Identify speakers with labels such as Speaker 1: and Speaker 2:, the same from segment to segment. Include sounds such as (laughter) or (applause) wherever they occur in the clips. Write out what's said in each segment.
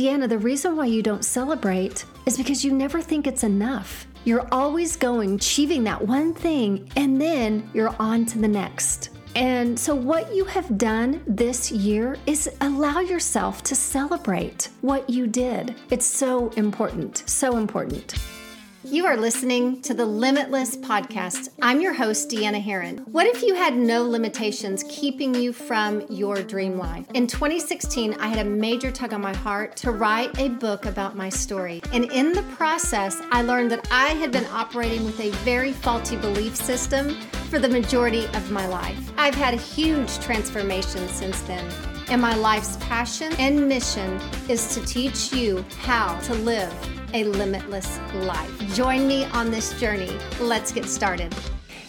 Speaker 1: Deanna, the reason why you don't celebrate is because you never think it's enough. You're always going, achieving that one thing, and then you're on to the next. And so, what you have done this year is allow yourself to celebrate what you did. It's so important, so important. You are listening to the Limitless Podcast. I'm your host, Deanna Herrin. What if you had no limitations keeping you from your dream life? In 2016, I had a major tug on my heart to write a book about my story. And in the process, I learned that I had been operating with a very faulty belief system for the majority of my life. I've had a huge transformation since then. And my life's passion and mission is to teach you how to live a limitless life. Join me on this journey. Let's get started.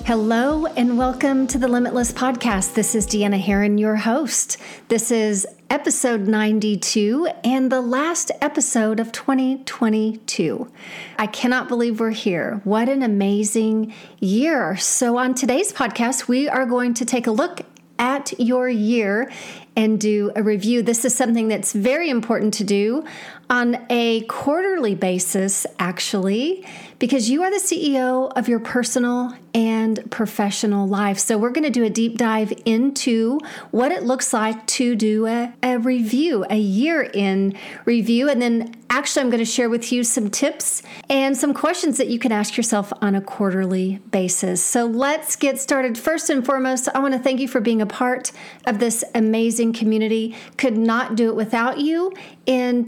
Speaker 1: Hello, and welcome to the Limitless Podcast. This is Deanna Herrin, your host. This is episode 92 and the last episode of 2022. I cannot believe we're here. What an amazing year. So, on today's podcast, we are going to take a look at your year and do a review. This is something that's very important to do on a quarterly basis, actually, because you are the CEO of your personal and professional life. So, we're going to do a deep dive into what it looks like to do a, a review, a year in review. And then, actually, I'm going to share with you some tips and some questions that you can ask yourself on a quarterly basis. So, let's get started. First and foremost, I want to thank you for being a part of this amazing community. Could not do it without you in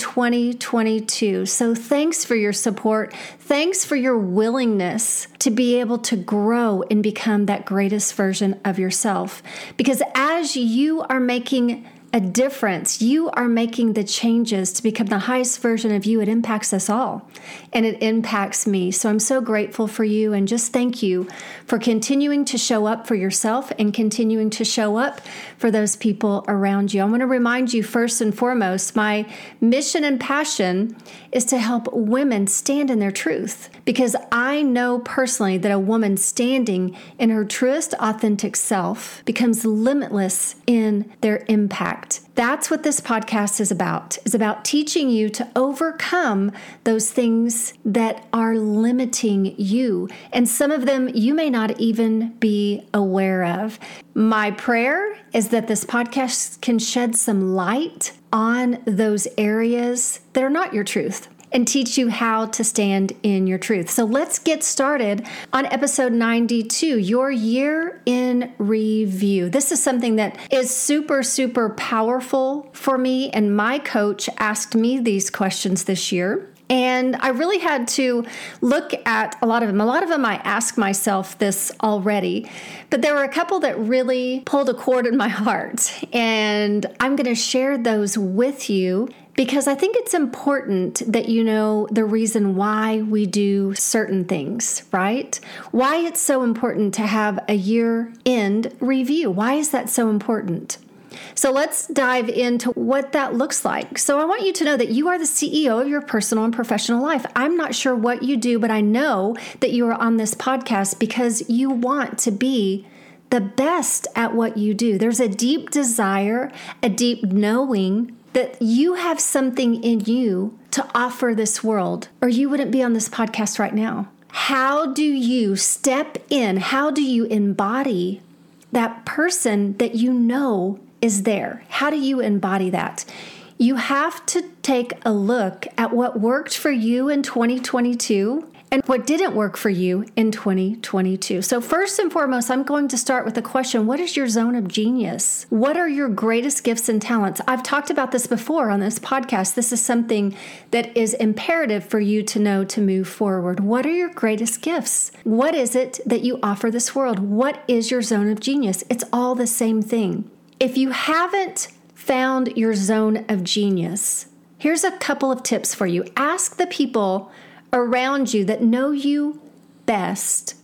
Speaker 1: 2022. So, thanks for your support. Thanks for your willingness to be able to grow and become that greatest version of yourself. Because as you are making a difference. You are making the changes to become the highest version of you. It impacts us all and it impacts me. So I'm so grateful for you and just thank you for continuing to show up for yourself and continuing to show up for those people around you. I want to remind you first and foremost my mission and passion is to help women stand in their truth because I know personally that a woman standing in her truest, authentic self becomes limitless in their impact. That's what this podcast is about. Is about teaching you to overcome those things that are limiting you. And some of them you may not even be aware of. My prayer is that this podcast can shed some light on those areas that are not your truth and teach you how to stand in your truth. So let's get started on episode 92 Your Year in Review. This is something that is super, super powerful for me, and my coach asked me these questions this year. And I really had to look at a lot of them. A lot of them I ask myself this already, but there were a couple that really pulled a chord in my (laughs) heart. And I'm going to share those with you because I think it's important that you know the reason why we do certain things, right? Why it's so important to have a year end review. Why is that so important? So let's dive into what that looks like. So I want you to know that you are the CEO of your personal and professional life. I'm not sure what you do, but I know that you are on this podcast because you want to be the best at what you do. There's a deep desire, a deep knowing that you have something in you to offer this world, or you wouldn't be on this podcast right now. How do you step in? How do you embody that person that you know is there? How do you embody that? You have to take a look at what worked for you in 2022 and what didn't work for you in 2022. So, first and foremost, I'm going to start with the question What is your zone of genius? What are your greatest gifts and talents? I've talked about this before on this podcast. This is something that is imperative for you to know to move forward. What are your greatest gifts? What is it that you offer this world? What is your zone of genius? It's all the same thing. If you haven't found your zone of genius, here's a couple of tips for you. Ask the people around you that know you best,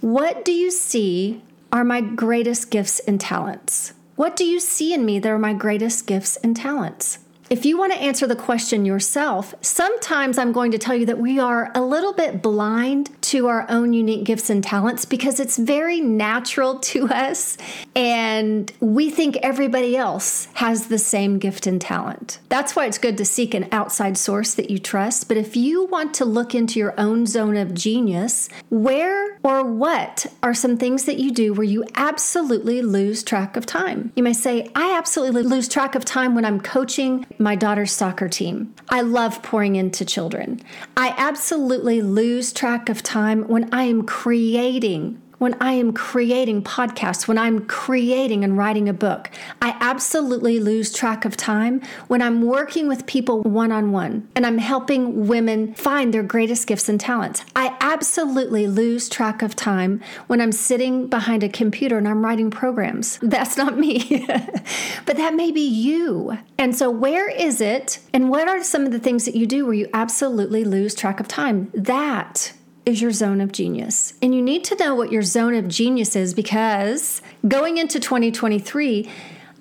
Speaker 1: what do you see are my greatest gifts and talents? What do you see in me that are my greatest gifts and talents? If you want to answer the question yourself, sometimes I'm going to tell you that we are a little bit blind to our own unique gifts and talents because it's very natural to us and we think everybody else has the same gift and talent. That's why it's good to seek an outside source that you trust. But if you want to look into your own zone of genius, where or what are some things that you do where you absolutely lose track of time? You may say, I absolutely lose track of time when I'm coaching my daughter's soccer team. I love pouring into children. I absolutely lose track of time when I am creating when I am creating podcasts, when I'm creating and writing a book. I absolutely lose track of time when I'm working with people one on one and I'm helping women find their greatest gifts and talents. I absolutely lose track of time when I'm sitting behind a computer and I'm writing programs. (laughs) That's not me, (laughs) but that may be you. And so, where is it, and what are some of the things that you do where you absolutely lose track of time? That is your zone of genius. And you need to know what your zone of genius is because going into 2023,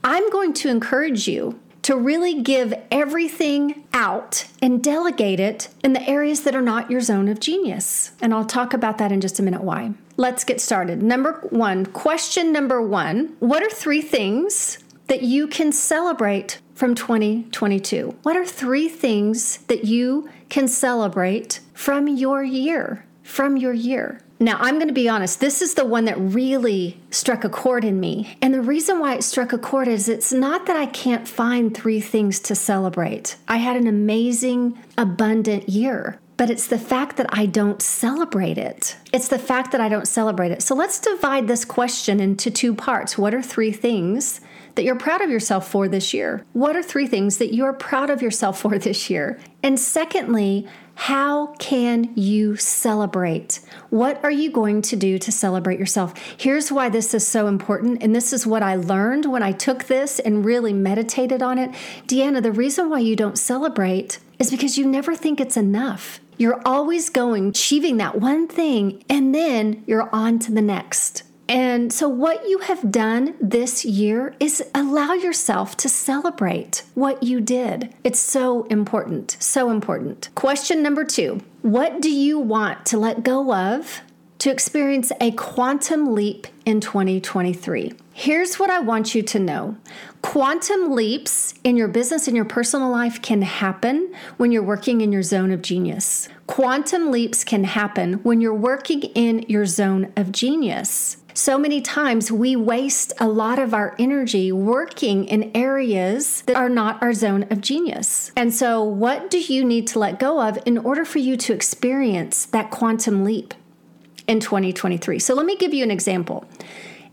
Speaker 1: I'm going to encourage you to really give everything out and delegate it in the areas that are not your zone of genius. And I'll talk about that in just a minute why. Let's get started. Number one, question number one What are three things that you can celebrate from 2022? What are three things that you can celebrate from your year? From your year. Now, I'm going to be honest, this is the one that really struck a chord in me. And the reason why it struck a chord is it's not that I can't find three things to celebrate. I had an amazing, abundant year, but it's the fact that I don't celebrate it. It's the fact that I don't celebrate it. So let's divide this question into two parts. What are three things that you're proud of yourself for this year? What are three things that you're proud of yourself for this year? And secondly, how can you celebrate? What are you going to do to celebrate yourself? Here's why this is so important. And this is what I learned when I took this and really meditated on it. Deanna, the reason why you don't celebrate is because you never think it's enough. You're always going, achieving that one thing, and then you're on to the next. And so, what you have done this year is allow yourself to celebrate what you did. It's so important, so important. Question number two What do you want to let go of to experience a quantum leap in 2023? Here's what I want you to know quantum leaps in your business and your personal life can happen when you're working in your zone of genius. Quantum leaps can happen when you're working in your zone of genius. So many times we waste a lot of our energy working in areas that are not our zone of genius. And so, what do you need to let go of in order for you to experience that quantum leap in 2023? So, let me give you an example.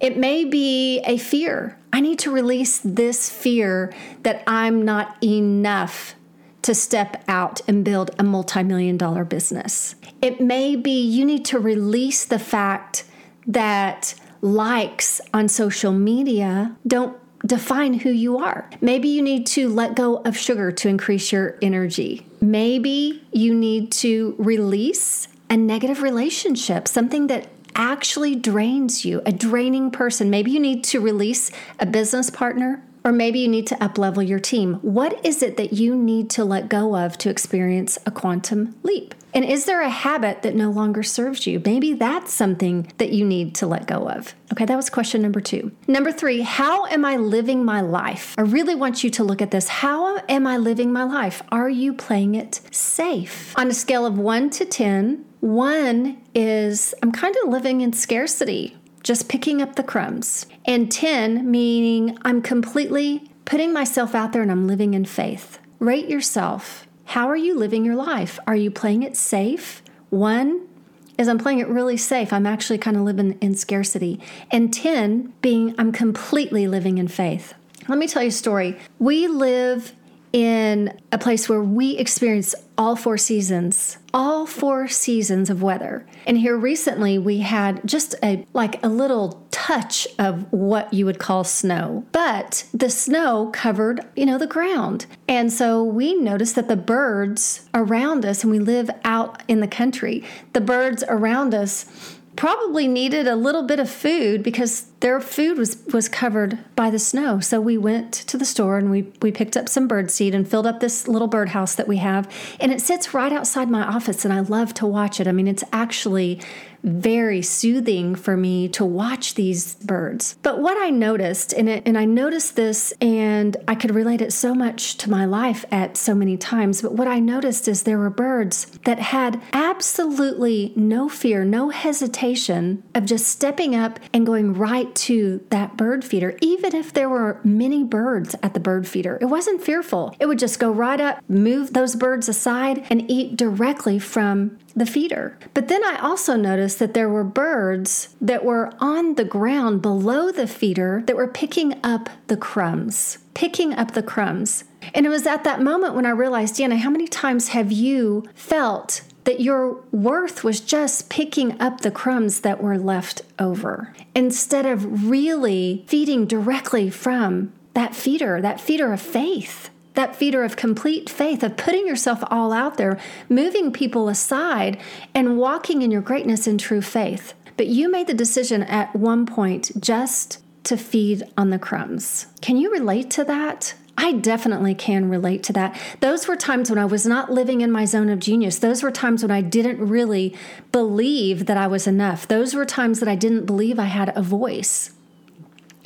Speaker 1: It may be a fear. I need to release this fear that I'm not enough to step out and build a multi million dollar business. It may be you need to release the fact that likes on social media don't define who you are. Maybe you need to let go of sugar to increase your energy. Maybe you need to release a negative relationship, something that actually drains you, a draining person. Maybe you need to release a business partner or maybe you need to uplevel your team. What is it that you need to let go of to experience a quantum leap? And is there a habit that no longer serves you? Maybe that's something that you need to let go of. Okay, that was question number two. Number three, how am I living my life? I really want you to look at this. How am I living my life? Are you playing it safe? On a scale of one to 10, one is I'm kind of living in scarcity just picking up the crumbs. And 10, meaning I'm completely putting myself out there and I'm living in faith. Rate yourself. How are you living your life? Are you playing it safe? One is I'm playing it really safe. I'm actually kind of living in scarcity. And 10 being I'm completely living in faith. Let me tell you a story. We live in a place where we experience all four seasons, all four seasons of weather. And here recently we had just a like a little touch of what you would call snow. But the snow covered, you know, the ground. And so we noticed that the birds around us and we live out in the country, the birds around us probably needed a little bit of food because their food was was covered by the snow. So we went to the store and we we picked up some bird seed and filled up this little birdhouse that we have, and it sits right outside my office, and I love to watch it. I mean, it's actually very soothing for me to watch these birds. But what I noticed, and, it, and I noticed this, and I could relate it so much to my life at so many times, but what I noticed is there were birds that had absolutely no fear, no hesitation of just stepping up and going right to that bird feeder, even if there were many birds at the bird feeder. It wasn't fearful. It would just go right up, move those birds aside, and eat directly from the feeder. But then I also noticed that there were birds that were on the ground below the feeder that were picking up the crumbs, picking up the crumbs. And it was at that moment when I realized, Deanna, how many times have you felt that your worth was just picking up the crumbs that were left over instead of really feeding directly from that feeder, that feeder of faith? That feeder of complete faith, of putting yourself all out there, moving people aside, and walking in your greatness in true faith. But you made the decision at one point just to feed on the crumbs. Can you relate to that? I definitely can relate to that. Those were times when I was not living in my zone of genius. Those were times when I didn't really believe that I was enough. Those were times that I didn't believe I had a voice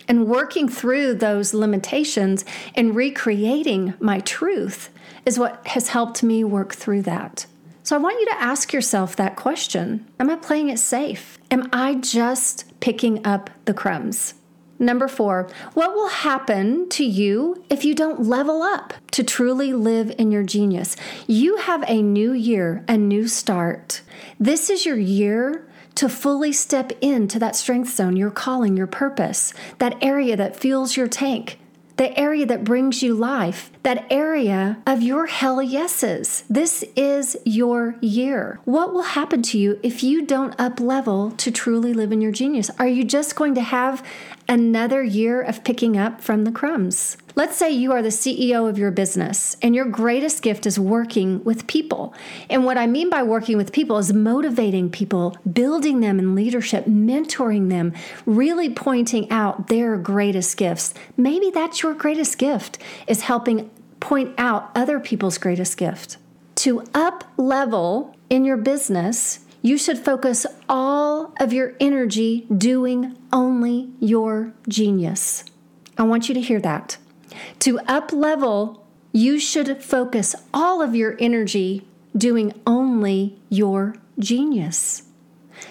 Speaker 1: and working through those limitations and recreating my truth is what has helped me work through that. So I want you to ask yourself that question Am I playing it safe? Am I just picking up the crumbs? Number four, what will happen to you if you don't level up to truly live in your genius? You have a new year, a new start. This is your year to fully step into that strength zone, your calling, your purpose, that area that fuels your tank, the area that brings you life, that area of your hell yeses. This is your year. What will happen to you if you don't up level to truly live in your genius? Are you just going to have another year of picking up from the crumbs? Let's say you are the CEO of your business and your greatest gift is working with people. And what I mean by working with people is motivating people, building them in leadership, mentoring them, really pointing out their greatest gifts. Maybe that's your greatest gift is helping point out other people's greatest gift. To up level in your business, you should focus all of your energy doing only your genius. I want you to hear that. To up level, you should focus all of your energy doing only your genius.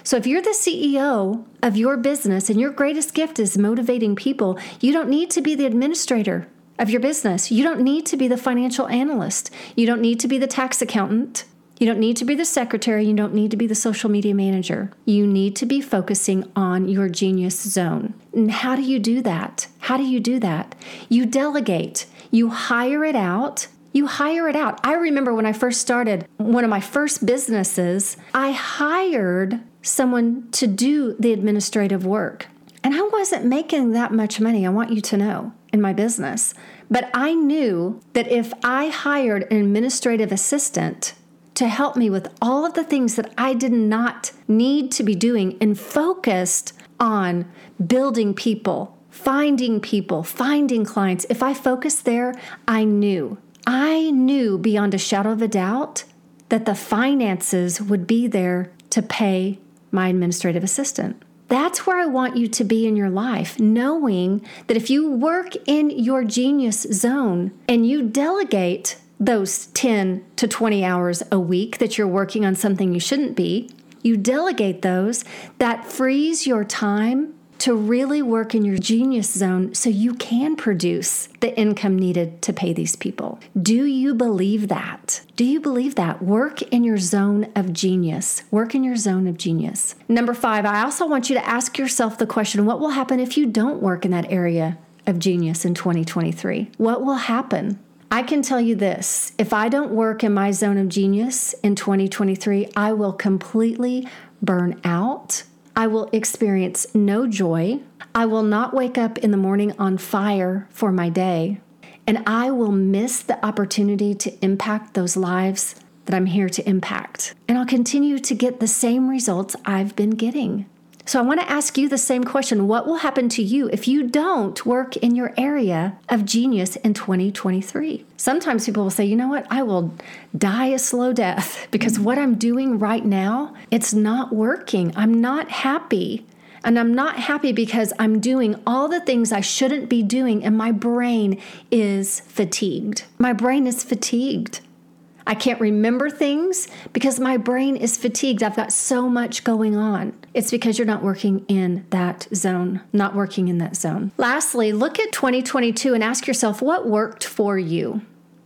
Speaker 1: So, if you're the CEO of your business and your greatest gift is motivating people, you don't need to be the administrator of your business. You don't need to be the financial analyst. You don't need to be the tax accountant. You don't need to be the secretary. You don't need to be the social media manager. You need to be focusing on your genius zone. And how do you do that? How do you do that? You delegate, you hire it out. You hire it out. I remember when I first started one of my first businesses, I hired someone to do the administrative work. And I wasn't making that much money, I want you to know, in my business. But I knew that if I hired an administrative assistant to help me with all of the things that I did not need to be doing and focused on building people, finding people, finding clients. If I focused there, I knew, I knew beyond a shadow of a doubt that the finances would be there to pay my administrative assistant. That's where I want you to be in your life, knowing that if you work in your genius zone and you delegate those 10 to 20 hours a week that you're working on something you shouldn't be, you delegate those, that frees your time to really work in your genius zone so you can produce the income needed to pay these people. Do you believe that? Do you believe that? Work in your zone of genius. Work in your zone of genius. Number five, I also want you to ask yourself the question what will happen if you don't work in that area of genius in 2023? What will happen? I can tell you this if I don't work in my zone of genius in 2023, I will completely burn out. I will experience no joy. I will not wake up in the morning on fire for my day. And I will miss the opportunity to impact those lives that I'm here to impact. And I'll continue to get the same results I've been getting. So I want to ask you the same question. What will happen to you if you don't work in your area of genius in 2023? Sometimes people will say, you know what? I will die a slow death (laughs) because what I'm doing right now, it's not working. I'm not happy. And I'm not happy because I'm doing all the things I shouldn't be doing, and my brain is fatigued. My brain is fatigued. I can't remember things because my brain is fatigued. I've got so much going on. It's because you're not working in that zone, not working in that zone. Lastly, look at 2022 and ask yourself what worked for you.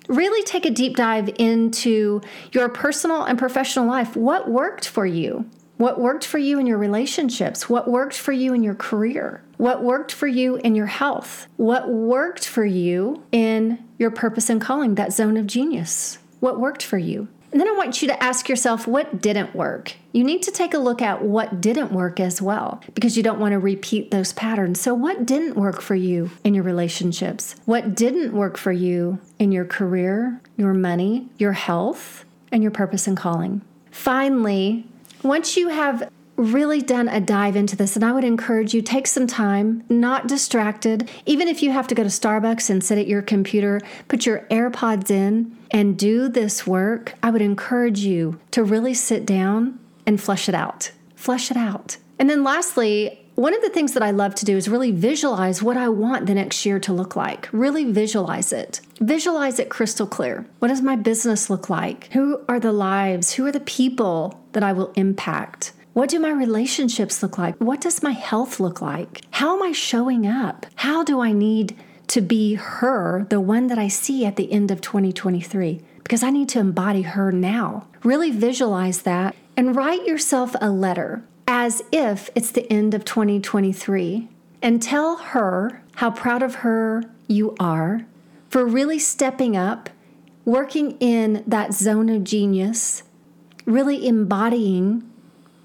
Speaker 1: Really take a deep dive into your personal and professional life. What worked for you? What worked for you in your relationships? What worked for you in your career? What worked for you in your health? What worked for you in your purpose and calling, that zone of genius? What worked for you? And then I want you to ask yourself what didn't work. You need to take a look at what didn't work as well because you don't want to repeat those patterns. So, what didn't work for you in your relationships? What didn't work for you in your career, your money, your health, and your purpose and calling? Finally, once you have really done a dive into this, and I would encourage you take some time, not distracted. Even if you have to go to Starbucks and sit at your computer, put your AirPods in and do this work. I would encourage you to really sit down and flush it out. Flush it out. And then lastly, one of the things that I love to do is really visualize what I want the next year to look like. Really visualize it. Visualize it crystal clear. What does my business look like? Who are the lives? Who are the people that I will impact? What do my relationships look like? What does my health look like? How am I showing up? How do I need to be her, the one that I see at the end of 2023? Because I need to embody her now. Really visualize that and write yourself a letter as if it's the end of 2023 and tell her how proud of her you are for really stepping up, working in that zone of genius, really embodying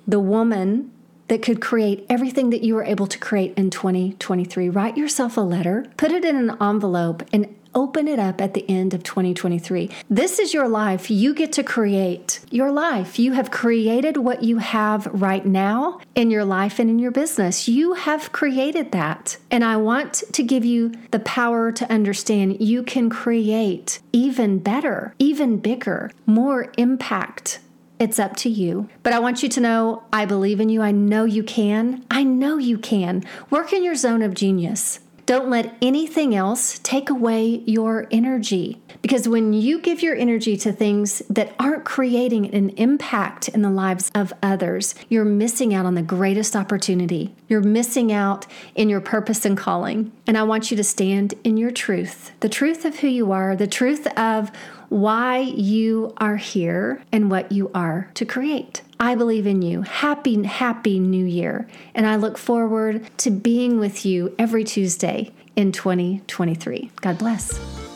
Speaker 1: the woman that could create everything that you were able to create in 2023. Write yourself a letter, put it in an envelope, and open it up at the end of 2023. This is your life. You get to create your life. You have created what you have right now in your life and in your business. You have created that. And I want to give you the power to understand you can create even better, even bigger, more impact. It's up to you. But I want you to know I believe in you. I know you can. I know you can. Work in your zone of genius. Don't let anything else take away your energy. Because when you give your energy to things that aren't creating an impact in the lives of others, you're missing out on the greatest opportunity. You're missing out in your purpose and calling. And I want you to stand in your truth the truth of who you are, the truth of why you are here and what you are to create. I believe in you. Happy, happy new year. And I look forward to being with you every Tuesday in 2023. God bless.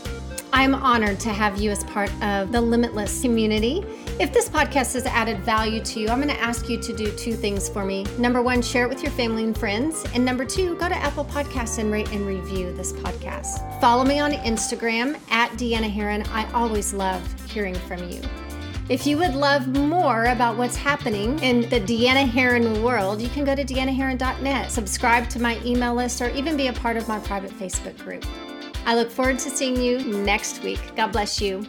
Speaker 1: I'm honored to have you as part of the Limitless community. If this podcast has added value to you, I'm going to ask you to do two things for me. Number one, share it with your family and friends. And number two, go to Apple Podcasts and rate and review this podcast. Follow me on Instagram at Deanna Herrin. I always love hearing from you. If you would love more about what's happening in the Deanna Herrin world, you can go to deannaherrin.net, subscribe to my email list, or even be a part of my private Facebook group. I look forward to seeing you next week. God bless you.